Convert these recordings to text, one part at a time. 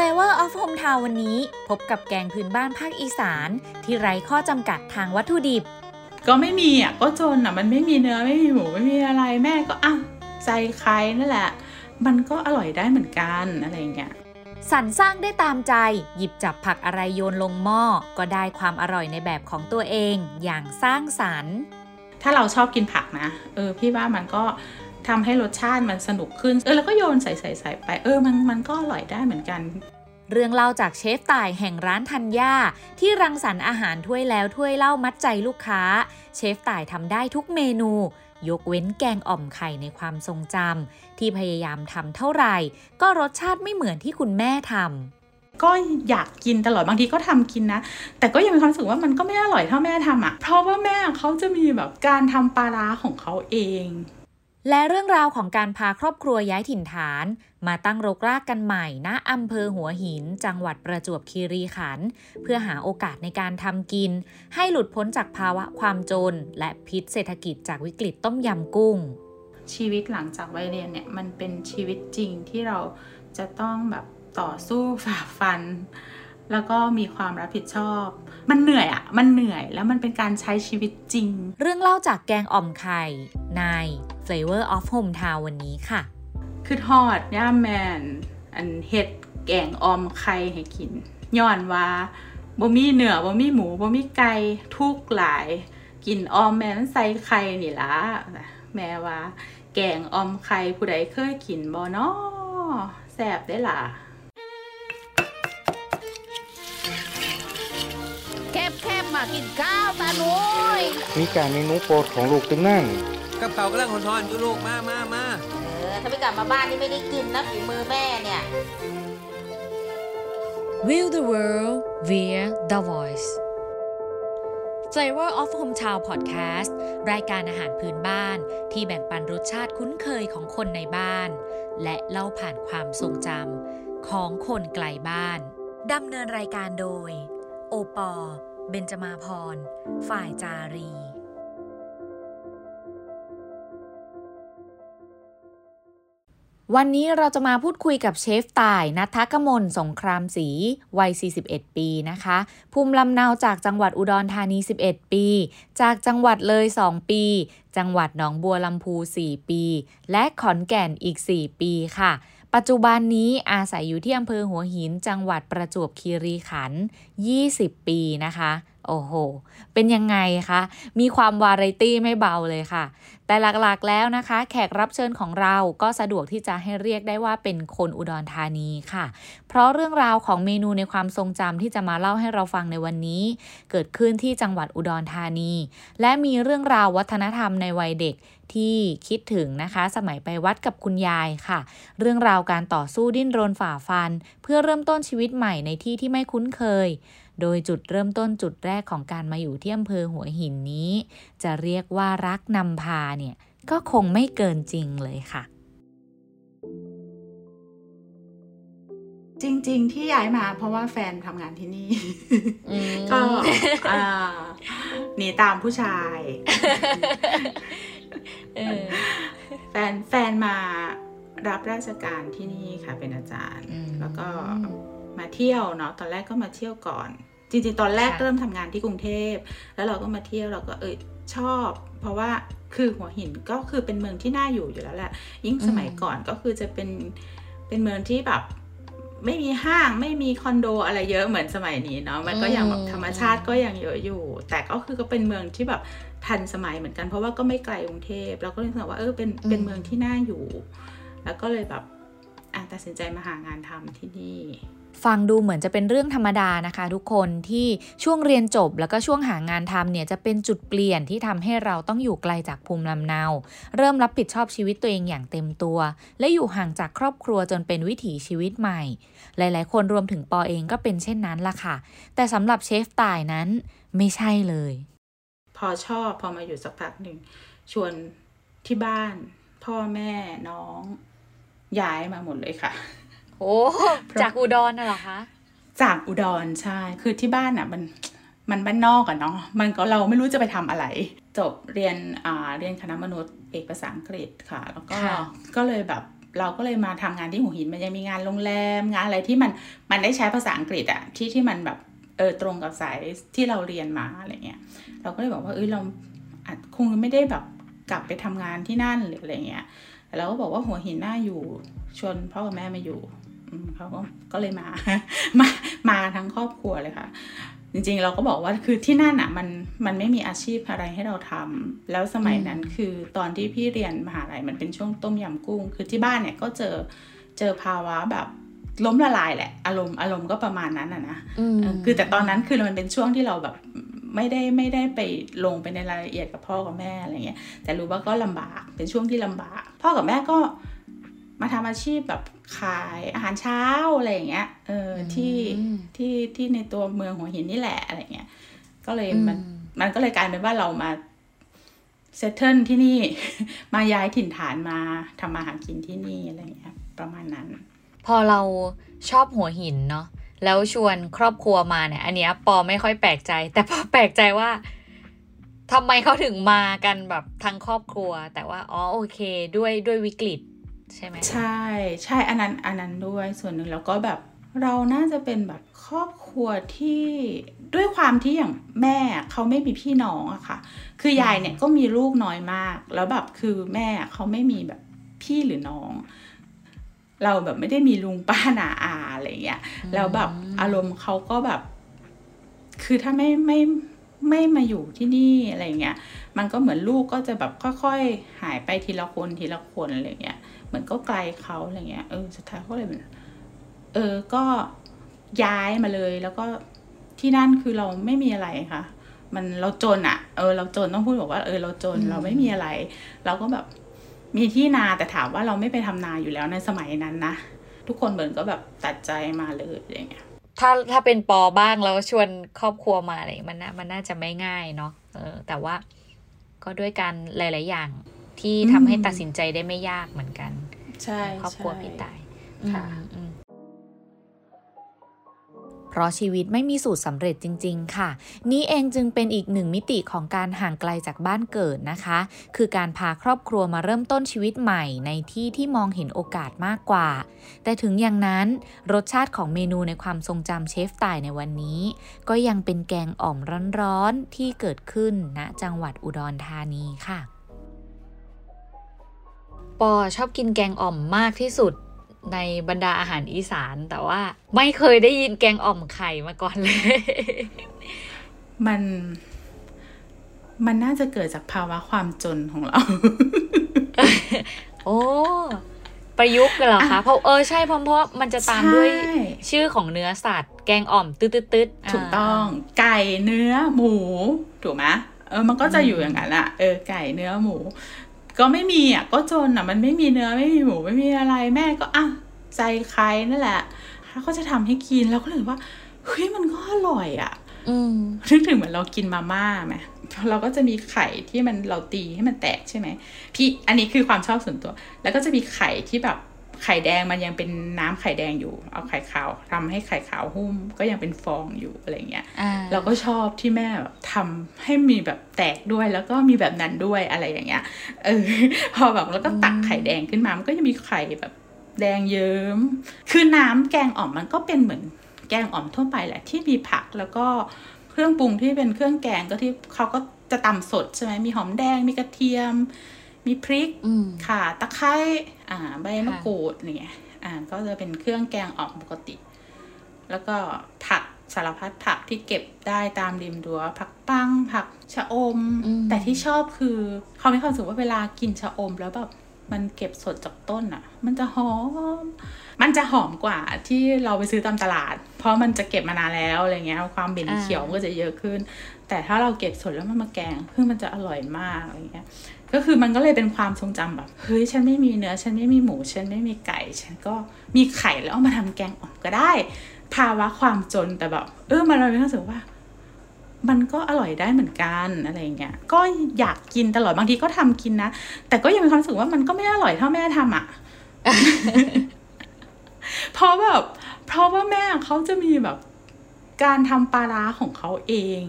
Flavor of Hometown วันนี้ พบกับแกงพื้นบ้านภาคอีสาน ที่ไร้ข้อจำกัดทางวัตถุดิบ ก็ไม่มีอะก็จนอะมันไม่มีเนื้อไม่มีหมูไม่มีอะไรแม่ก็อะใส่ไข่นั่นแหละ มันก็อร่อยได้เหมือนกันอะไรอย่างเงี้ยสรรสร้างได้ตามใจ หยิบจับผักอะไรโยนลงหม้อก็ได้ความอร่อยในแบบของตัวเอง อย่างสร้างสรรค์ ถ้าเราชอบกินผักนะ เออพี่ว่ามันก็ ทำให้รสชาติมันสนุกขึ้น เออแล้วก็โยนใส่ใส่ใส่ไปเออมันมันก็อร่อยได้เหมือนกัน เรื่องเล่าจากเชฟต่ายแห่งร้านธัญญาที่รังสรรค์อาหารถ้วยแล้วถ้วยเล่ามัดใจลูกค้า เชฟต่ายทำได้ทุกเมนู ยกเว้นแกงอ่อมไข่ในความทรงจำที่พยายามทำเท่าไหร่ ก็รสชาติไม่เหมือนที่คุณแม่ทำก็อยากกินตลอดบางทีก็ทำกินนะ แต่ก็ยังมีความรู้สึกว่ามันก็ไม่อร่อยเท่าแม่ทำอะ่ะ เพราะว่าแม่เขาจะมีแบบการทำปลาร้าของเขาเอง และเรื่องราวของการพาครอบครัวย้ายถิ่นฐาน มาตั้งรกรากกันใหม่ณอำเภอหัวหิน จังหวัดประจวบคีรีขันธ์เพื่อหาโอกาสในการทำกิน ให้หลุดพ้นจากภาวะความจน และพิษเศรษฐกิจจากวิกฤตต้มยำกุ้ง ชีวิตหลังจากวัยเรียนเนี่ยมันเป็นชีวิตจริงที่เราจะต้องแบบต่อสู้ฝ่าฟัน แล้วก็มีความรับผิดชอบ มันเหนื่อยอะ่ะมันเหนื่อยแล้วมันเป็นการใช้ชีวิตจริง เรื่องเล่าจากแกงอ่อมไข่ใน Flavor of Hometown วันนี้ค่ะ คือทอดย่าแมน อันเห็ดแกงออมไข่ให้กินย้อนว่าบ่มีเนื้อบ่มีหมูบ่มีไก่ทุกหลาย กินออมแมนใส่ไข่นี่ล่ะแม่ว่า แกงออมไข่ผู้ใดเคยกินบ่เนาะแซ่บได้ล่ะ มากินข้าวตาหนุยมีการเมนูโปรดของลูกตึงนั่นกับเขาวกำลังหอนๆอยู่ลูกมามามาเออถ้าไม่กลับมาบ้านนี่ไม่ได้กินนะฝีมือแม่เนี่ย Will the world via the voice Flavor of Hometown Podcast รายการอาหารพื้นบ้านที่แบ่งปันรสชาติคุ้นเคยของคนในบ้าน และเล่าผ่านความทรงจำของคนไกลบ้าน ดำเนินรายการโดย โอปอ เบนจมาพร ฝ่ายจารี วันนี้เราจะมาพูดคุยกับเชฟตายนัทกมลสงครามศรีวัย 41 ปีนะคะ ภูมิลำเนาจากจังหวัดอุดรธานี 11 ปี จากจังหวัดเลย 2 ปี จังหวัดหนองบัวลำพู 4 ปี และขอนแก่นอีก 4 ปีค่ะ ปัจจุบันนี้อาศัยอยู่ที่อำเภอหัวหินจังหวัดประจวบคีรีขันธ์20 ปีนะคะ โอ้โห เป็นยังไงคะ มีความวาไรตี้ไม่เบาเลยค่ะ แต่หลักๆแล้วนะคะ แขกรับเชิญของเราก็สะดวกที่จะให้เรียกได้ว่าเป็นคนอุดรธานีค่ะ เพราะเรื่องราวของเมนูในความทรงจำที่จะมาเล่าให้เราฟังในวันนี้ เกิดขึ้นที่จังหวัดอุดรธานี และมีเรื่องราววัฒนธรรมในวัยเด็ก ที่คิดถึงนะคะ สมัยไปวัดกับคุณยายค่ะ เรื่องราวการต่อสู้ดิ้นรนฝ่าฟัน เพื่อเริ่มต้นชีวิตใหม่ในที่ที่ไม่คุ้นเคย โดยจุดเริ่มต้นจุดแรกของการมาอยู่ที่อำเภอหัวหินนี้ จะเรียกว่ารักนำพาเนี่ยก็คงไม่เกินจริงเลยค่ะ จริง ๆ ที่ย้ายมาเพราะว่าแฟนทำงานที่นี่ ก็อ่าหนีตามผู้ชาย แฟนแฟนมารับราชการที่นี่ค่ะเป็นอาจารย์อืมแล้วก็มาเที่ยวเนาะตอนแรกก็มาเที่ยวก่อน จริงๆ ตอนแรกค่ะเริ่มทำงานที่กรุงเทพ แล้วเราก็มาเที่ยวเราก็เออชอบ เพราะว่าคือหัวหินก็คือเป็นเมืองที่น่าอยู่อยู่แล้วแหละยิ่งสมัยก่อนก็คือจะเป็นเป็นเมืองที่แบบไม่มีห้างไม่มีคอนโดอะไรเยอะเหมือนสมัยนี้เนาะมันก็ยังแบบธรรมชาติก็ยังเยอะอยู่ แต่ก็คือก็เป็นเมืองที่แบบ ทันสมัยเหมือนกัน เพราะว่าก็ไม่ไกลกรุงเทพเราก็เลยรู้สึกว่าเออเป็นเป็นเมืองที่น่าอยู่ แล้วก็เลยแบบอะตัดสินใจมาหางานทำที่นี่ฟังดูเหมือนจะเป็นเรื่องธรรมดานะคะ ทุกคนที่ช่วงเรียนจบแล้วก็ช่วงหางานทำเนี่ยจะเป็นจุดเปลี่ยนที่ทำให้เราต้องอยู่ไกลจากภูมิลำเนา เริ่มรับผิดชอบชีวิตตัวเองอย่างเต็มตัว และอยู่ห่างจากครอบครัวจนเป็นวิถีชีวิตใหม่ หลาย ๆ คนรวมถึงปอเองก็เป็นเช่นนั้นล่ะค่ะ แต่สำหรับเชฟต่ายนั้นไม่ใช่เลย พอชอบพอมาอยู่สักพักหนึ่งชวนที่บ้าน พ่อแม่น้องย้ายมาหมดเลยค่ะ โอ้จากอุดรน่ะเหรอคะจากอุดรใช่ คือที่บ้านอะ มันมันบ้านนอกอะเนาะมันก็เราไม่รู้จะไปทำอะไร จบเรียนอ่าเรียนคณะมนุษย์เอกภาษาอังกฤษค่ะ แล้วก็ค่ะก็เลยแบบเราก็เลยมาทำงานที่หัวหินมันยังมีงานโรงแรมงานอะไรที่มันมันได้ใช้ภาษาอังกฤษอะที่ที่มันแบบ เออตรงกับสายที่เราเรียนมาอะไรเงี้ย เราก็เลยบอกว่าเออเราอาจคงไม่ได้แบบกลับไปทำงานที่นั่นหรืออะไรเงี้ยแต่เราก็บอกว่าหัวหินน่าอยู่ชวนพ่อกับแม่มาอยู่อืมเขาก็ก็เลยมา มา มาทั้งครอบครัวเลยค่ะ จริงๆเราก็บอกว่าคือที่นั่นอะมันมันไม่มีอาชีพอะไรให้เราทำแล้วสมัยนั้นคือตอนที่พี่เรียนมหาลัยมันเป็นช่วงต้มยำกุ้ง คือที่บ้านเนี่ยก็เจอเจอภาวะแบบ ล้มละลายแหละ อารมณ์อารมณ์ก็ประมาณนั้นอะนะอืมเออคือแต่ตอนนั้นคือมันเป็นช่วงที่เราแบบไม่ได้ไม่ได้ไปลงไปในรายละเอียดกับพ่อกับแม่อะไรเงี้ยแต่รู้ว่าก็ลำบากเป็นช่วงที่ลำบาก พ่อกับแม่ก็มาทำอาชีพแบบขายอาหารเช้าอะไรอย่างเงี้ยเออที่อืมที่ที่ในตัวเมืองหัวหินนี่แหละอะไรเงี้ยก็เลยมันอืมมันก็เลยกลายเป็นว่าเรามาเซตเทิลที่นี่มาย้ายถิ่นฐานมาทำมาหากินที่นี่อะไรเงี้ยประมาณนั้น พอเราชอบหัวหินเนาะแล้วชวนครอบครัวมาเนี่ย อันเนี้ยปอไม่ค่อยแปลกใจ แต่ปอแปลกใจว่าทำไมเขาถึงมากันแบบทั้งครอบครัว แต่ว่าอ๋อโอเคด้วยด้วยวิกฤตใช่ไหมใช่ใช่อันนั้นอันนั้นด้วยส่วนหนึ่งแล้วก็แบบเราน่าจะเป็นแบบครอบครัวที่ด้วยความที่อย่างแม่เขาไม่มีพี่น้องอะค่ะ คือยายเนี่ยก็มีลูกน้อยมาก แล้วแบบคือแม่เขาไม่มีแบบพี่หรือน้อง เราแบบไม่ได้มีลุงป้านาอาอะไรเงี้ยแล้วแบบอารมณ์เขาก็แบบ คือถ้าไม่ไม่ไม่มาอยู่ที่นี่อะไรเงี้ย มันก็เหมือนลูกก็จะแบบค่อยๆหายไปทีละคนทีละคนอะไรเงี้ย เหมือนก็ไกลเขาอะไรเงี้ย เออสุดท้ายเขาเลยเหมือนเออ ก็ย้ายมาเลย แล้วก็ที่นั่นคือเราไม่มีอะไรค่ะ มันเราจนอะ่ะ เออ เราจนต้องพูดบอกว่า เออ เราจนเราไม่มีอะไร เราก็แบบ มีที่นาแต่ถามว่าเราไม่ไปทำนาอยู่แล้วในสมัยนั้นนะ ทุกคนเหมือนก็แบบตัดใจมาเลยอะไรเงี้ยถ้าถ้าเป็นปอบ้างแล้วชวนครอบครัวมาอะไรอย่างเงี้ยมันน่ามันน่าจะไม่ง่ายเนาะเออ แต่ว่าก็ด้วยการหลาย ๆ อย่างที่ทำให้อืมตัดสินใจได้ไม่ยากเหมือนกัน ใช่ครอบครัวใช่พี่ตายค่ะอืมอืมเพ ราะชีวิตไม่มีสูตรสำเร็จจริง ๆ ค่ะ นี่เองจึงเป็นอีกหนึ่งมิติของการห่างไกลจากบ้านเกิดนะคะ คือการพาครอบครัวมาเริ่มต้นชีวิตใหม่ในที่ที่มองเห็นโอกาสมากกว่า แต่ถึงอย่างนั้นรสชาติของเมนูในความทรงจำเชฟต่ายในวันนี้ ก็ยังเป็นแกงอ่อมร้อนๆที่เกิดขึ้นณจังหวัดอุดรธานีค่ะ ปอชอบกินแกงอ่อมมากที่สุด ในบรรดาอาหารอีสาน แต่ว่าไม่เคยได้ยินแกงอ่อมไข่มาก่อนเลย มันมันน่าจะเกิดจากภาวะความจนของเรา โอ้ ประยุกต์เหรอคะ เพราะเออใช่เพราะเพราะมันจะตามด้วยใช่ชื่อของเนื้อสัตว์ แกงอ่อมตืดตืดตืดถูกต้อง ไก่เนื้อหมู ถูกไหมเออ มันก็จะอยู่อย่างนั้นอะเออ ไก่เนื้อหมู ก็ไม่มีอะก็จนอะมันไม่มีเนื้อไม่มีหมูไม่มีอะไรแม่ก็อะใจใครนั่นแหละเขาก็จะทำให้กินแล้วก็เลยว่าเฮ้ยมันก็อร่อยอะอืมนึกถึงเหมือนเรากินมาม่าไหมเราก็จะมีไข่ที่มันเราตีให้มันแตกใช่ไหมพี่อันนี้คือความชอบส่วนตัว แล้วก็จะมีไข่ที่แบบ ไข่แดงมันยังเป็นน้ำไข่แดงอยู่ เอาไข่ขาวทำให้ไข่ขาวหุ้มก็ยังเป็นฟองอยู่อะไรเงี้ยอ่าเราก็ชอบที่แม่แบบทำให้มีแบบแตกด้วยแล้วก็มีแบบนั้นด้วยอะไรอย่างเงี้ยเออพอแบบแล้วก็ตักไข่แดงขึ้นมามันก็จะมีไข่แบบแดงเยิ้ม คือน้ำแกงอ่อมมันก็เป็นเหมือนแกงอ่อมทั่วไปแหละที่มีผักแล้วก็เครื่องปรุงที่เป็นเครื่องแกงก็ที่เขาก็จะตำสดใช่ไหมมีหอมแดงมีกระเทียม มีพริกอืมข่าตะไคร้อ่า ใบมะกรูดอะไรเงี้ยอ่า ก็จะเป็นเครื่องแกงอ่อมปกติ แล้วก็ผักสารพัดผักที่เก็บได้ตามริมรั้วผักปังผักชะอมอืมแต่ที่ชอบคือเขามีความรู้สึกว่าเวลากินชะอมแล้วแบบมันเก็บสดจากต้นอะ่ะ มันจะหอม มันจะหอมกว่าที่เราไปซื้อตามตลาด เพราะมันจะเก็บมานานแล้วอะไรเงี้ย ความเหม็นเขียวมันก็จะเยอะขึ้น แต่ถ้าเราเก็บสดแล้วมันมาแกงคือมันจะอร่อยมากอะไรเงี้ย ก็คือมันก็เลยเป็นความทรงจำแบบเฮ้ยฉันไม่มีเนื้อ ฉันไม่มีหมู ฉันไม่มีไก่ ฉันก็มีไข่แล้วเอามาทำแกงอ่อมก็ได้ ภาวะความจนแต่แบบเออมันเราเป็นความรู้สึกว่า มันก็อร่อยได้เหมือนกันอะไรเงี้ยก็อยากกินตลอดบางทีก็ทำกินนะ แต่ก็ยังมีความรู้สึกว่ามันก็ไม่อร่อยเท่าแม่ทำอะเพราะแบบเพราะว่าแม่เขาจะมีแบบการทำปลาร้าของเขาเอง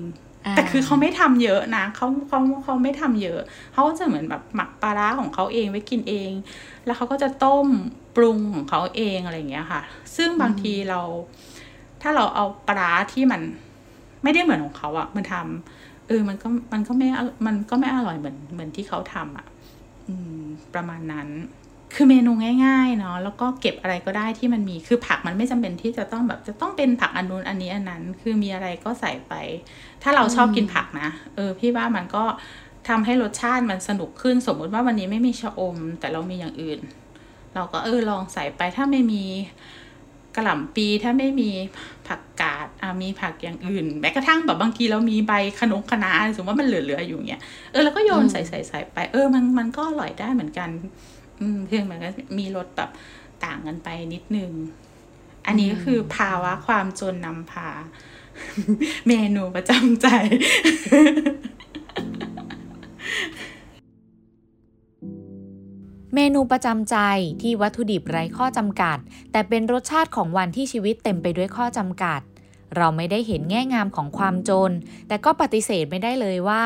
แต่คือเขาไม่ทำเยอะนะเขาเขาเขาไม่ทำเยอะ เขาก็จะเหมือนแบบหมักปลาร้าของเขาเองไว้กินเอง แล้วเขาก็จะต้มปรุงของเขาเองอะไรอย่างเงี้ยค่ะ ซึ่งบางทีเรา ถ้าเราเอาปลาร้าที่มันไม่ได้เหมือนของเขาอะมันทำเออมันก็มันก็ไม่อมันก็ไม่อร่อยเหมือนเหมือนที่เขาทำอะ อืม ประมาณนั้น คือเมนูง่ายๆเนาะแล้วก็เก็บอะไรก็ได้ที่มันมีคือผักมันไม่จำเป็นที่จะต้องแบบจะต้องเป็นผักอันนู้นอันนี้อันนั้น คือมีอะไรก็ใส่ไป ถ้าเราชอบกินผักนะเออพี่ว่ามันก็ทำให้รสชาติมันสนุกขึ้นสมมุติว่าวันนี้ไม่มีชะอม แต่เรามีอย่างอื่น เราก็เออลองใส่ไปถ้าไม่มีกระหล่ำปีถ้าไม่มีผักกาดอ่ามีผักอย่างอื่น แม้กระทั่งแบบบางทีเรามีใบขนงคะน้าสมมติว่ามันเหลือๆอยู่เงี้ยเออเราก็โยนใส่ใส่ใส่ไป เออมันมันก็อร่อยได้เหมือนกัน อืมเพียงมันก็มีรสแบบต่างกันไปนิดนึง อันนี้ก็คือภาวะความจนนำพา เมนูประจำใจเมนูประจำใจที่วัตถุดิบไร้ข้อจำกัด แต่เป็นรสชาติของวันที่ชีวิตเต็มไปด้วยข้อจำกัด เราไม่ได้เห็นแง่งามของความจน แต่ก็ปฏิเสธไม่ได้เลยว่า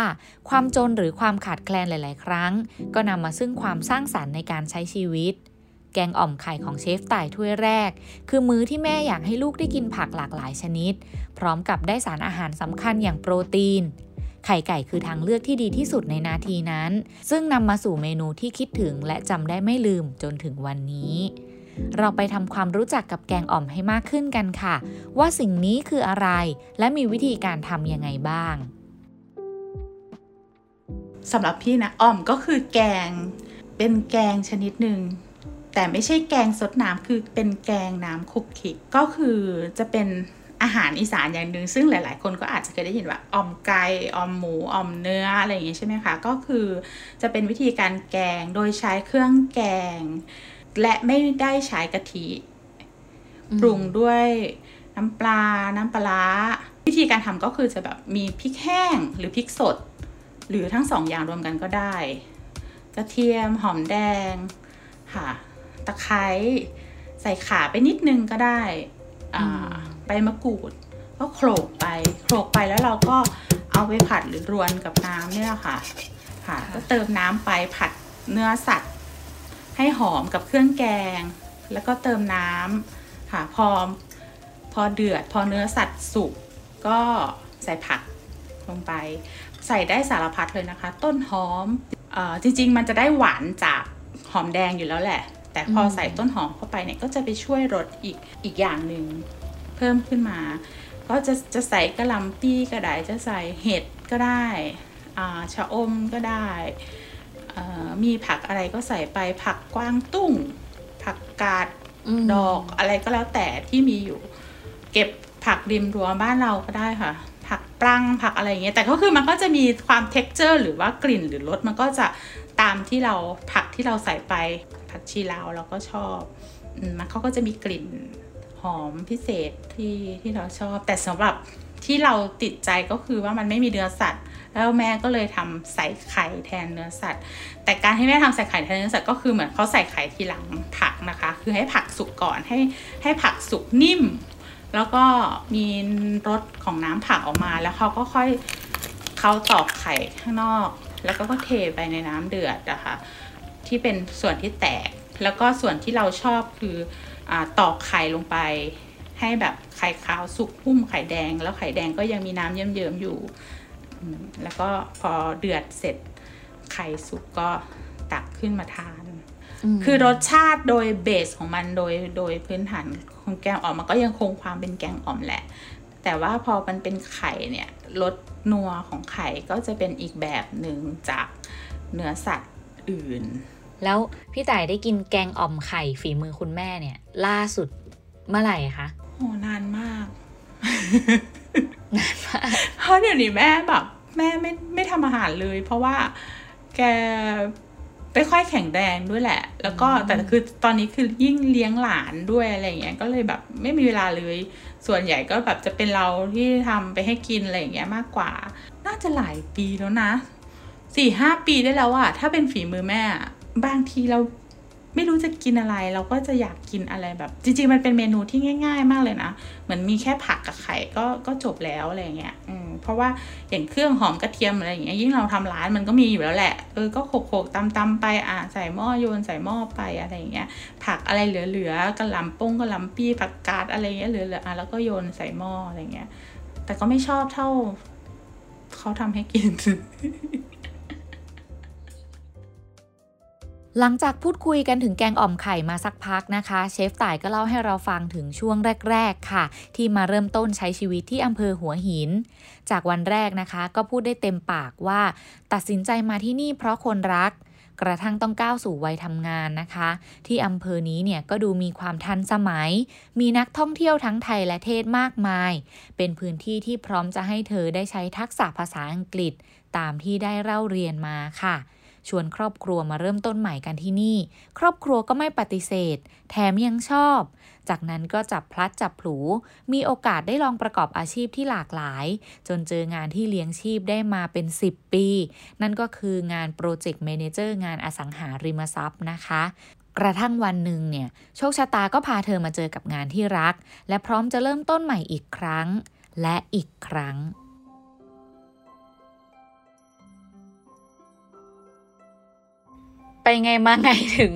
ความจนหรือความขาดแคลนหลาย ๆ ครั้ง ก็นำมาซึ่งความสร้างสรรค์ในการใช้ชีวิต แกงอ่อมไข่ของเชฟต่ายถ้วยแรก คือมื้อที่แม่อยากให้ลูกได้กินผักหลากหลายชนิด พร้อมกับได้สารอาหารสำคัญอย่างโปรตีนไข่ไก่คือทางเลือกที่ดีที่สุดในนาทีนั้น ซึ่งนำมาสู่เมนูที่คิดถึงและจำได้ไม่ลืมจนถึงวันนี้ เราไปทำความรู้จักกับแกงอ่อมให้มากขึ้นกันค่ะ ว่าสิ่งนี้คืออะไร และมีวิธีการทำยังไงบ้างสำหรับพี่นะอ่อมก็คือแกง เป็นแกงชนิดหนึ่งแต่ไม่ใช่แกงสดน้ำคือเป็นแกงน้ำคลุกคลิกก็คือจะเป็นอาหารอีสานอย่างหนึ่งซึ่งหลาย ๆ คนก็อาจจะเคยได้ยินว่าอ่อมไก่อ่อมหมูอ่อมเนื้ออะไรอย่างงี้ใช่ไหมคะก็คือจะเป็นวิธีการแกงโดยใช้เครื่องแกง และไม่ได้ใช้กะทิปรุงด้วยน้ำปลา น้ำปลาร้าวิธีการทำก็คือจะแบบมีพริกแห้งหรือพริกสด หรือทั้งสองอย่างรวมกันก็ได้ กระเทียมหอมแดงค่ะ ตะไคร้ใส่ขาไปนิดนึงก็ได้อ่าใบมะกรูด ก็โขลกไปโขลกไปแล้วเราก็เอาไปผัดหรือรวนกับน้ำเนี่ยแหละค่ะ ค่ะ ก็เติมน้ำไปผัดเนื้อสัตว์ ให้หอมกับเครื่องแกง แล้วก็เติมน้ำค่ะพอพอเดือด พอเนื้อสัตว์สุกก็ใส่ผักลงไป ใส่ได้สารพัดเลยนะคะ ต้นหอมอ่อจริง ๆ มันจะได้หวานจากหอมแดงอยู่แล้วแหละ แต่พอใส่ต้นหอมเข้าไปเนี่ยก็จะไปช่วยรสอีกอีกอย่างหนึ่งเพิ่มขึ้นมา ก็จะจะใส่กระลำปี้ก็ได้จะใส่เห็ดก็ได้อ่าชะอมก็ได้ มีผักอะไรก็ใส่ไปผักกวางตุ้ง ผักกาดดอกอะไรก็แล้วแต่ที่มีอยู่ เก็บผักริมรั้วบ้านเราก็ได้ค่ะ ผักปรังผักอะไรอย่างเงี้ยแต่ก็คือมันก็จะมีความเท็กเจอร์ หรือว่ากลิ่นหรือรสมันก็จะตามที่เราผักที่เราใส่ไปผักชีลาวเราก็ชอบอืมมันเขาก็จะมีกลิ่นหอมพิเศษที่ที่เราชอบ แต่สำหรับที่เราติดใจก็คือว่ามันไม่มีเนื้อสัตว์ แล้วแม่ก็เลยทำใส่ไข่แทนเนื้อสัตว์ แต่การที่แม่ทำใส่ไข่แทนเนื้อสัตว์ก็คือเหมือนเขาใส่ไข่ทีหลังผักนะคะ คือให้ผักสุกก่อนให้ให้ผักสุกนิ่ม แล้วก็มีรสของน้ำผักออกมา แล้วเขาก็ค่อยเขาตอกไข่ข้างนอก แล้วก็ก็เทไปในน้ำเดือดนะคะที่เป็นส่วนที่แตก แล้วก็ส่วนที่เราชอบคืออตอกไข่ลงไปให้แบบไข่ขาวสุกหุ้มไข่แดง แล้วไข่แดงก็ยังมีน้ำเยิ้มๆอยู่ แล้วก็พอเดือดเสร็จไข่สุกก็ตักขึ้นมาทาน คือรสชาติโดยเบสของมันโดยโดยพื้นฐานของแกงอ่อมมันก็ยังคงความเป็นแกงอ่อมแหละ แต่ว่าพอมันเป็นไข่เนี่ยรสนัวของไข่ก็จะเป็นอีกแบบหนึ่งจากเนื้อสัตว์อื่น แล้วพี่ต่ายได้กินแกงอ่อมไข่ฝีมือคุณแม่เนี่ย ล่าสุดเมื่อไหร่คะโอ้นานมากนานมากเพราะเดี๋ยวนี้แม่แบบ แม่ไม่ไม่ทำอาหารเลย เพราะว่าแกไม่ค่อยแข็งแรงด้วยแหละ แล้วก็แต่คือตอนนี้คือยิ่งเลี้ยงหลานด้วยอะไรอย่างเงี้ย ก็เลยแบบไม่มีเวลาเลย ส่วนใหญ่ก็แบบจะเป็นเราที่ทำไปให้กินอะไรอย่างเงี้ยมากกว่า น่าจะหลายปีแล้วนะสี่ห้าปีได้แล้วอะถ้าเป็นฝีมือแม่อะบางทีเรา ไม่รู้จะกินอะไรเราก็จะอยากกินอะไรแบบ จริง ๆ มันเป็นเมนูที่ง่าย ๆ มากเลยนะ เหมือนมีแค่ผักกับไข่ก็ก็จบแล้วอะไรเงี้ยอืมเพราะว่าอย่างเครื่องหอมกระเทียมอะไรอย่างเงี้ยยิ่งเราทำร้านมันก็มีอยู่แล้วแหละเออก็โขกๆตำๆไปอะใส่หม้อโยนใส่หม้อไปอะไรอย่างเงี้ย ผักอะไรเหลือๆกระหล่ำป้งกระหล่ำปีผักกาดอะไรเงี้ยเหลือๆอะแล้วก็โยนใส่หม้ออะไรเงี้ย แต่ก็ไม่ชอบเท่าเขาทำให้กิน หลังจากพูดคุยกันถึงแกงอ่อมไข่มาสักพักนะคะ เชฟต่ายก็เล่าให้เราฟังถึงช่วงแรก ๆ ค่ะ ที่มาเริ่มต้นใช้ชีวิตที่อำเภอหัวหิน จากวันแรกนะคะ ก็พูดได้เต็มปากว่า ตัดสินใจมาที่นี่เพราะคนรัก กระทั่งต้องก้าวสู่วัยทำงานนะคะ ที่อำเภอนี้เนี่ยก็ดูมีความทันสมัย มีนักท่องเที่ยวทั้งไทยและเทศมากมาย เป็นพื้นที่ที่พร้อมจะให้เธอได้ใช้ทักษะภาษาอังกฤษ ตามที่ได้เล่าเรียนมาค่ะ ชวนครอบครัวมาเริ่มต้นใหม่กันที่นี่ ครอบครัวก็ไม่ปฏิเสธ แถมยังชอบ จากนั้นก็จับพลัดจับผูมีโอกาสได้ลองประกอบอาชีพที่หลากหลาย จนเจองานที่เลี้ยงชีพได้มาเป็น 10 ปี นั่นก็คืองาน project manager งานอสังหาริมทรัพย์นะคะกระทั่งวันหนึ่งเนี่ยโชคชะตาก็พาเธอมาเจอกับงานที่รัก และพร้อมจะเริ่มต้นใหม่อีกครั้ง และอีกครั้ง ไปไงมาไงถึง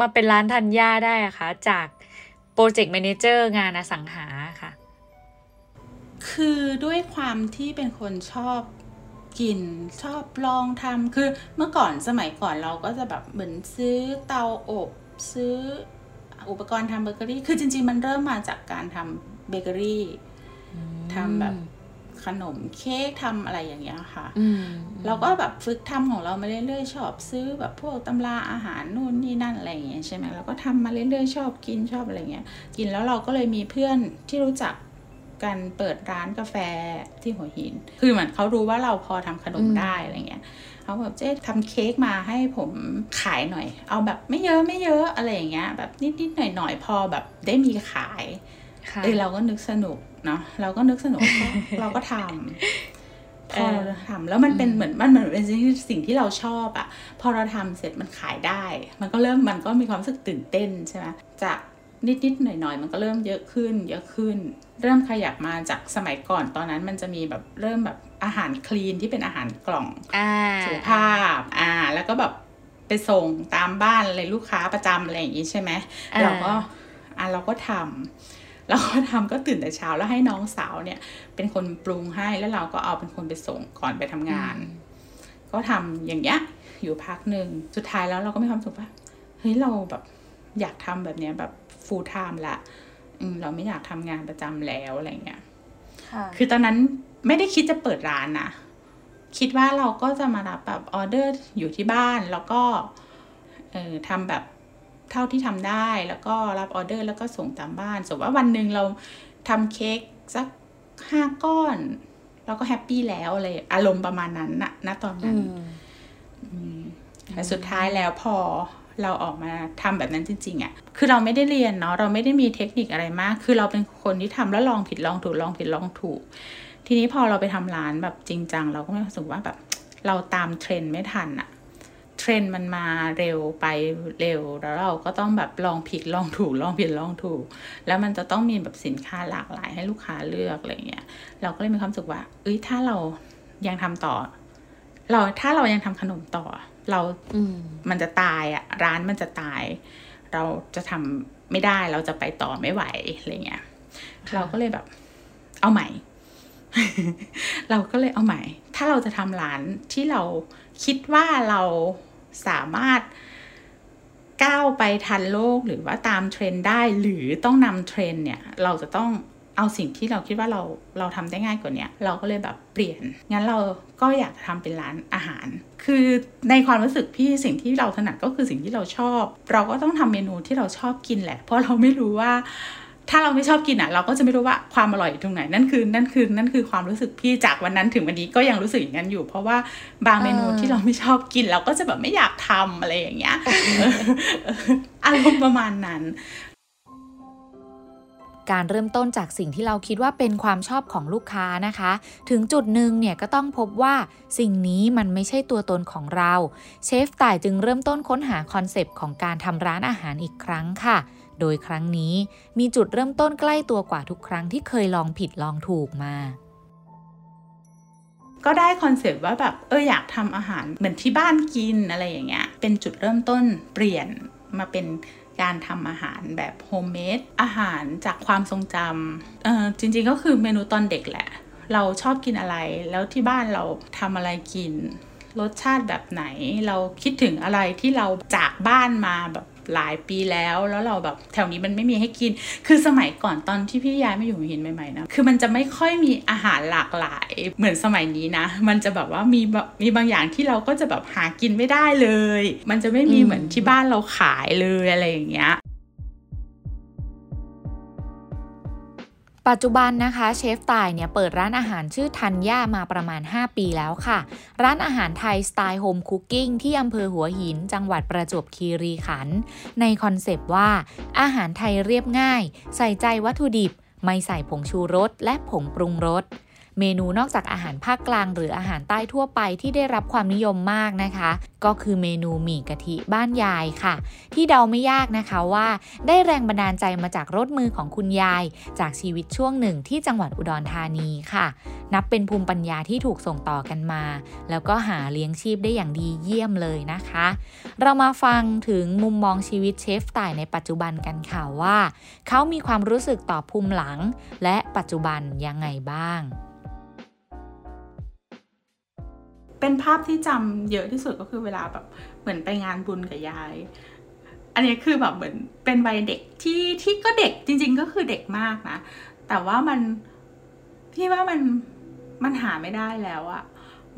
มาเป็นร้านธัญญาได้อะคะจาก project manager งานอสังหาค่ะ คือด้วยความที่เป็นคนชอบกินชอบลองทำคือเมื่อก่อนสมัยก่อนเราก็จะแบบเหมือนซื้อเตาอบ ซื้ออุปกรณ์ทำเบเกอรี่ คือจริง ๆ มันเริ่มมาจากการทำเบเกอรี่ทำแบบ ขนมเค้กทำอะไรอย่างเงี้ยค่ะอืมเราก็แบบฝึกทำของเรามาเรื่อยๆชอบซื้อแบบพวกตำราอาหารนู่นนี่นั่นอะไรอย่างเงี้ยใช่ไหมเราก็ทำมาเรื่อยๆชอบกินชอบอะไรเงี้ยกินแล้วเราก็เลยมีเพื่อนที่รู้จักกันเปิดร้านกาแฟที่หัวหิน คือเหมือนเขารู้ว่าเราพอทำขนมได้อะไรเงี้ยเขาแบบเจ๊ทำเค้กมาให้ผมขายหน่อย เอาแบบไม่เยอะไม่เยอะอะไรอย่างเงี้ย แบบนิดๆหน่อยๆพอแบบได้มีขายค่ะเออเราก็นึกสนุก เนาะเราก็นึกสนุกก็เราก็ทำพอเราทำแล้วมันเป็นเหมือนมันเหมือนเป็นสิ่งที่สิ่งที่เราชอบอะพอเราทำเสร็จมันขายได้ มันก็เริ่มมันก็มีความรู้สึกตื่นเต้นใช่ไหมจากนิดนิดๆหน่อยหน่อยๆ มันก็เริ่มเยอะขึ้น เยอะขึ้น เริ่มขยับมาจากสมัยก่อนตอนนั้นมันจะมีแบบเริ่มแบบอาหารคลีนที่เป็นอาหารกล่องอ่าสุขภาพอ่า แล้วก็แบบไปส่งตามบ้านเลยลูกค้าประจำอะไรอย่างนี้ใช่ไหมอ่าเราก็อ่าเราก็ทำ เราก็ทำก็ตื่นแต่เช้าแล้วให้น้องสาวเนี่ย เป็นคนปรุงให้แล้วเราก็เอาเป็นคนไปส่งก่อนไปทำงาน ก็ทำอย่างเงี้ยอยู่พักหนึ่งสุดท้ายแล้วเราก็มีความสุขว่าเฮ้ยเราแบบอยากทำแบบเนี้ยแบบ full time ละอืมเราไม่อยากทำงานประจำแล้วอะไรเงี้ยค่ะคือตอนนั้นไม่ได้คิดจะเปิดร้านนะคิดว่าเราก็จะมารับแบบออเดอร์อยู่ที่บ้านแล้วก็เออทำแบบ เท่าที่ทำได้แล้วก็รับออเดอร์แล้วก็ส่งตามบ้าน สมมติว่าวันหนึ่งเราทำเค้กสักห้าก้อนเราก็แฮปปี้แล้วอะไรอารมณ์ประมาณนั้นนะณตอนนั้นแต่สุดท้ายแล้วพอเราออกมาทำแบบนั้นจริงๆอะ่ะ คือเราไม่ได้เรียนเนาะ เราไม่ได้มีเทคนิคอะไรมาก คือเราเป็นคนที่ทำแล้วลองผิดลองถูกลองผิดลองถูก ทีนี้พอเราไปทำร้านแบบจริงจังเราก็ไม่รู้สึกว่าแบบ เราตามเทรนด์ไม่ทันอะเท รนด์มันมาเร็วไปเร็ว แล้วเราก็ต้องแบบลองผิดลองถูกลองผิดลองถูก แล้วมันจะต้องมีแบบสินค้าหลากหลายให้ลูกค้าเลือกอะไรเงี้ยเราก็เลยมีความสึกว่า เอ้ยถ้าเรายังทำต่อ เราถ้าเรายังทำขนมต่อ เราอืมมันจะตายอะร้านมันจะตาย เราจะทำไม่ได้เราจะไปต่อไม่ไหวอะไรเงี้ยเราก็เลยแบบ เอาใหม่ เราก็เลยเอาใหม่ ถ้าเราจะทำร้านที่เราคิดว่าเรา สามารถก้าวไปทันโลกหรือว่าตามเทรนด์ได้ หรือต้องนำเทรนด์เนี่ย เราจะต้องเอาสิ่งที่เราคิดว่าเราเราทำได้ง่ายกว่านี้เราก็เลยแบบเปลี่ยน งั้นเราก็อยากทำเป็นร้านอาหาร คือในความรู้สึกพี่สิ่งที่เราถนัดก็คือสิ่งที่เราชอบ เราก็ต้องทำเมนูที่เราชอบกินแหละ เพราะเราไม่รู้ว่า ถ้าเราไม่ชอบกินอะ เราก็จะไม่รู้ว่าความอร่อยอยู่ตรงไหนนั่นคือนั่นคือนั่นคือความรู้สึกพี่จากวันนั้นถึงวันนี้ก็ยังรู้สึกอย่างนั้นอยู่ เพราะว่าบางเมนูที่เราไม่ชอบกิน เราก็จะแบบไม่อยากทำอะไรอย่างเงี้ยอออารมณ์ประมาณนั้น การเริ่มต้นจากสิ่งที่เราคิดว่าเป็นความชอบของลูกค้านะคะ ถึงจุดหนึ่งเนี่ยก็ต้องพบว่าสิ่งนี้มันไม่ใช่ตัวตนของเรา เชฟต่ายจึงเริ่มต้นค้นหาคอนเซปต์ของการทำร้านอาหารอีกครั้งค่ะ โดยครั้งนี้มีจุดเริ่มต้นใกล้ตัวกว่าทุกครั้งที่เคยลองผิดลองถูกมา ก็ได้คอนเซปต์ว่าแบบเอออยากทำอาหารเหมือนที่บ้านกินอะไรอย่างเงี้ย เป็นจุดเริ่มต้นเปลี่ยนมาเป็นการทำอาหารแบบ homemade อาหารจากความทรงจำเออจริงๆก็คือเมนูตอนเด็กแหละ เราชอบกินอะไร แล้วที่บ้านเราทำอะไรกิน รสชาติแบบไหน เราคิดถึงอะไรที่เราจากบ้านมาแบบ หลายปีแล้ว แล้วเราแบบแถวนี้มันไม่มีให้กิน คือสมัยก่อนตอนที่พี่ย้ายมาอยู่หัวหินใหม่ๆนะ คือมันจะไม่ค่อยมีอาหารหลากหลาย เหมือนสมัยนี้นะ มันจะแบบว่ามีมีบางอย่างที่เราก็จะแบบหากินไม่ได้เลย มันจะไม่มีเหมือนที่บ้านเราขายเลยอะไรอย่างเงี้ย ปัจจุบันนะคะเชฟต่ายเนี่ยเปิดร้านอาหารชื่อทันย่ามาประมาณ 5 ปีแล้วค่ะ ร้านอาหารไทยสไตล์ home cooking ที่อำเภอหัวหิน จังหวัดประจวบคีรีขันธ์ในคอนเซปต์ว่า อาหารไทยเรียบง่าย ใส่ใจวัตถุดิบ ไม่ใส่ผงชูรสและผงปรุงรส เมนูนอกจากอาหารภาคกลาง หรืออาหารใต้ทั่วไปที่ได้รับความนิยมมากนะคะ ก็คือเมนูหมี่กะทิบ้านยายค่ะ ที่เดาไม่ยากนะคะว่า ได้แรงบันดาลใจมาจากรถมือของคุณยาย จากชีวิตช่วงหนึ่งที่จังหวัดอุดรธานีค่ะ นับเป็นภูมิปัญญาที่ถูกส่งต่อกันมา แล้วก็หาเลี้ยงชีพได้อย่างดีเยี่ยมเลยนะคะ เรามาฟังถึงมุมมองชีวิตเชฟต่ายในปัจจุบันกันค่ะว่า เขามีความรู้สึกต่อภูมิหลัง และปัจจุบันยังไงบ้าง เป็นภาพที่จำเยอะที่สุดก็คือเวลาแบบเหมือนไปงานบุญกับยาย อันนี้คือแบบเหมือนเป็นวัยเด็กที่ที่ก็เด็กจริง ๆ ก็คือเด็กมากนะ แต่ว่ามันพี่ว่ามันมันหาไม่ได้แล้วอะ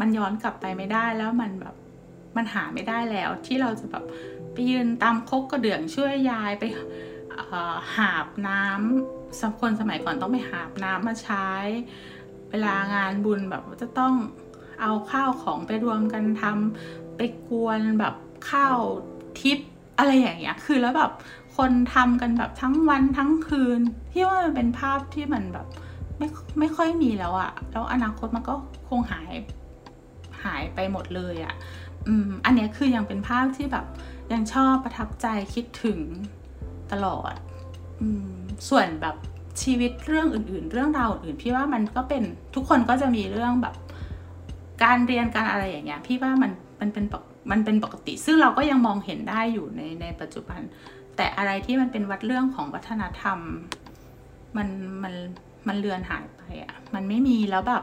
มันย้อนกลับไปไม่ได้แล้วมันแบบมันหาไม่ได้แล้ว ที่เราจะแบบไปยืนตามคกกระเดื่องช่วยยายไปหาบน้ำสำคนสมัยก่อนต้องไปหาบน้ำมาใช้ เวลางานบุญแบบจะต้อง เอาข้าวของไปรวมกันทำไปกวนแบบข้าวทิพย์อะไรอย่างเงี้ย คือแล้วแบบคนทำกันแบบทั้งวันทั้งคืนพี่ว่ามันเป็นภาพที่มันแบบไม่ไม่ค่อยมีแล้วอะแล้วอนาคตมันก็คงหายหายไปหมดเลยอะอืมอันเนี้ยคือยังเป็นภาพที่แบบยังชอบประทับใจคิดถึงตลอดอืมส่วนแบบชีวิตเรื่องอื่น ๆ เรื่องราวอื่นพี่ว่ามันก็เป็นทุกคนก็จะมีเรื่องแบบ การเรียนการอะไรอย่างเงี้ยพี่ว่ามันมันเป็นมันเป็นปกติ ซึ่งเราก็ยังมองเห็นได้อยู่ในในปัจจุบัน แต่อะไรที่มันเป็นวัดเรื่องของวัฒนธรรม มันมันมันเลือนหายไปอะ่ะมันไม่มีแล้วแบบ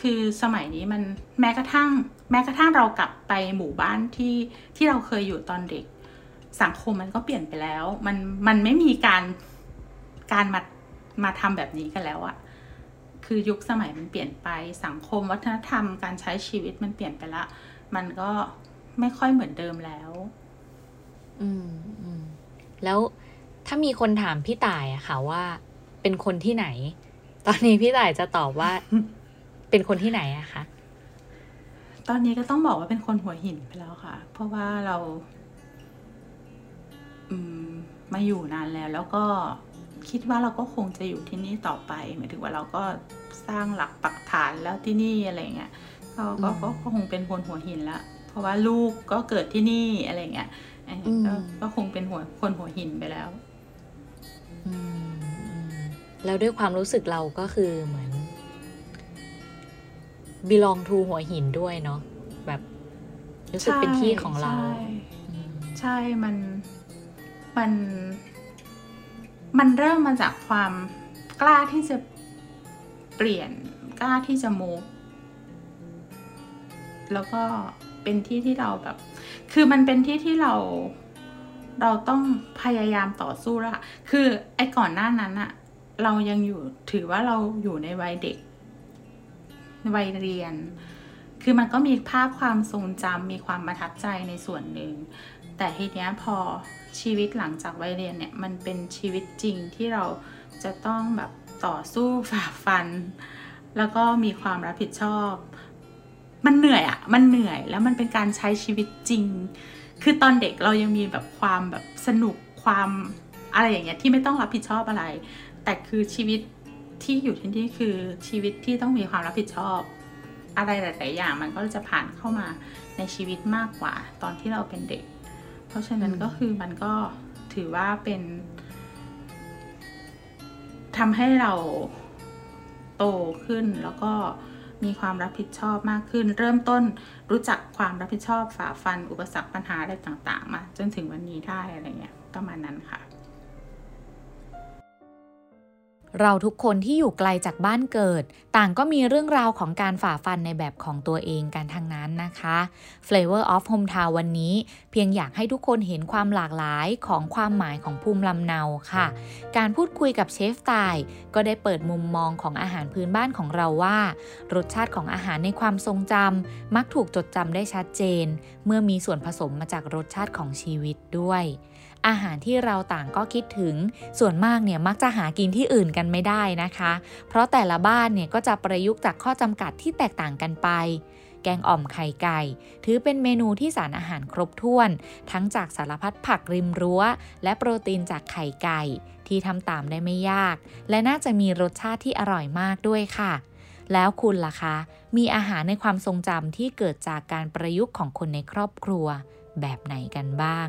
คือสมัยนี้มันแม้กระทั่ง แม้กระทั่งเรากลับไปหมู่บ้านที่ที่เราเคยอยู่ตอนเด็ก สังคมมันก็เปลี่ยนไปแล้ว มันมันไม่มีการการมามาทำแบบนี้กันแล้วอะ คือยุคสมัยมันเปลี่ยนไปสังคมวัฒนธรรมการใช้ชีวิตมันเปลี่ยนไปละ มันก็ไม่ค่อยเหมือนเดิมแล้ว อืมอืมแล้วถ้ามีคนถามพี่ต่ายอะค่ะว่า เป็นคนที่ไหน ตอนนี้พี่ต่ายจะตอบว่า เป็นคนที่ไหนอะคะตอนนี้ก็ต้องบอกว่าเป็นคนหัวหินไปแล้วค่ะ เพราะว่าเรา อืมมาอยู่นานแล้ว แล้วก็ คิดว่าเราก็คงจะอยู่ที่นี่ต่อไปหมายถึงว่าเราก็สร้างหลักปักฐานแล้วที่นี่อะไรเงี้ยก็ก็ก็ก็คงเป็นคนหัวหินละเพราะว่าลูกก็เกิดที่นี่อะไรเงี้ยเออก็ก็คงเป็นหัวคนหัวหินไปแล้วอืมอืมแล้วด้วยความรู้สึกเราก็คือเหมือน belong to หัวหินด้วยเนาะแบบรู้สึกเป็นที่ของเรา ใช่อืมใช่มันมัน มันเริ่มมาจากความกล้าที่จะเปลี่ยนกล้าที่จะมูฟแล้วก็เป็นที่ที่เราแบบ คือมันเป็นที่ที่เราเราต้องพยายามต่อสู้แล้วอะคือไอ้ก่อนหน้านั้นอะเรายังอยู่ถือว่าเราอยู่ในวัยเด็กวัยเรียน คือมันก็มีภาพความทรงจำมีความประทับใจในส่วนหนึ่ง แต่ทีเนี้ยพอชีวิตหลังจากวัยเรียนเนี่ยมันเป็นชีวิตจริงที่เราจะต้องแบบต่อสู้ฝ่าฟัน แล้วก็มีความรับผิดชอบ มันเหนื่อยอะมันเหนื่อยแล้วมันเป็นการใช้ชีวิตจริง คือตอนเด็กเรายังมีแบบความแบบสนุกความอะไรอย่างเงี้ยที่ไม่ต้องรับผิดชอบอะไร แต่คือชีวิตที่อยู่ที่นี่คือชีวิตที่ต้องมีความรับผิดชอบ อะไรหลาย ๆ อย่างมันก็จะผ่านเข้ามาในชีวิตมากกว่าตอนที่เราเป็นเด็ก เพราะฉะนั้นก็คือมันก็ถือว่าเป็นทำให้เราโตขึ้นแล้วก็มีความรับผิดชอบมากขึ้น เริ่มต้นรู้จักความรับผิดชอบฝ่าฟัน อุปสรรคปัญหาอะไรต่าง ๆ มา จนถึงวันนี้ได้อะไรเงี้ยประมาณนั้นค่ะ เราทุกคนที่อยู่ไกลจากบ้านเกิด ต่างก็มีเรื่องราวของการฝ่าฟันในแบบของตัวเองกันทั้งนั้นนะคะ Flavor of Hometown วันนี้ เพียงอยากให้ทุกคนเห็นความหลากหลายของความหมายของภูมิลำเนาค่ะ การพูดคุยกับเชฟตาย ก็ได้เปิดมุมมองของอาหารพื้นบ้านของเราว่า รสชาติของอาหารในความทรงจำมักถูกจดจำได้ชัดเจน เมื่อมีส่วนผสมมาจากรสชาติของชีวิตด้วย อาหารที่เราต่างก็คิดถึง ส่วนมากเนี่ยมักจะหากินที่อื่นกันไม่ได้นะคะ เพราะแต่ละบ้านเนี่ยก็จะประยุกต์จากข้อจำกัดที่แตกต่างกันไป แกงอ่อมไข่ไก่ ถือเป็นเมนูที่สารอาหารครบถ้วน ทั้งจากสารพัดผักริมรั้ว และโปรตีนจากไข่ไก่ ที่ทำตามได้ไม่ยาก และน่าจะมีรสชาติที่อร่อยมากด้วยค่ะแล้วคุณล่ะคะ มีอาหารในความทรงจำที่เกิดจากการประยุกต์ของคนในครอบครัวแบบไหนกันบ้าง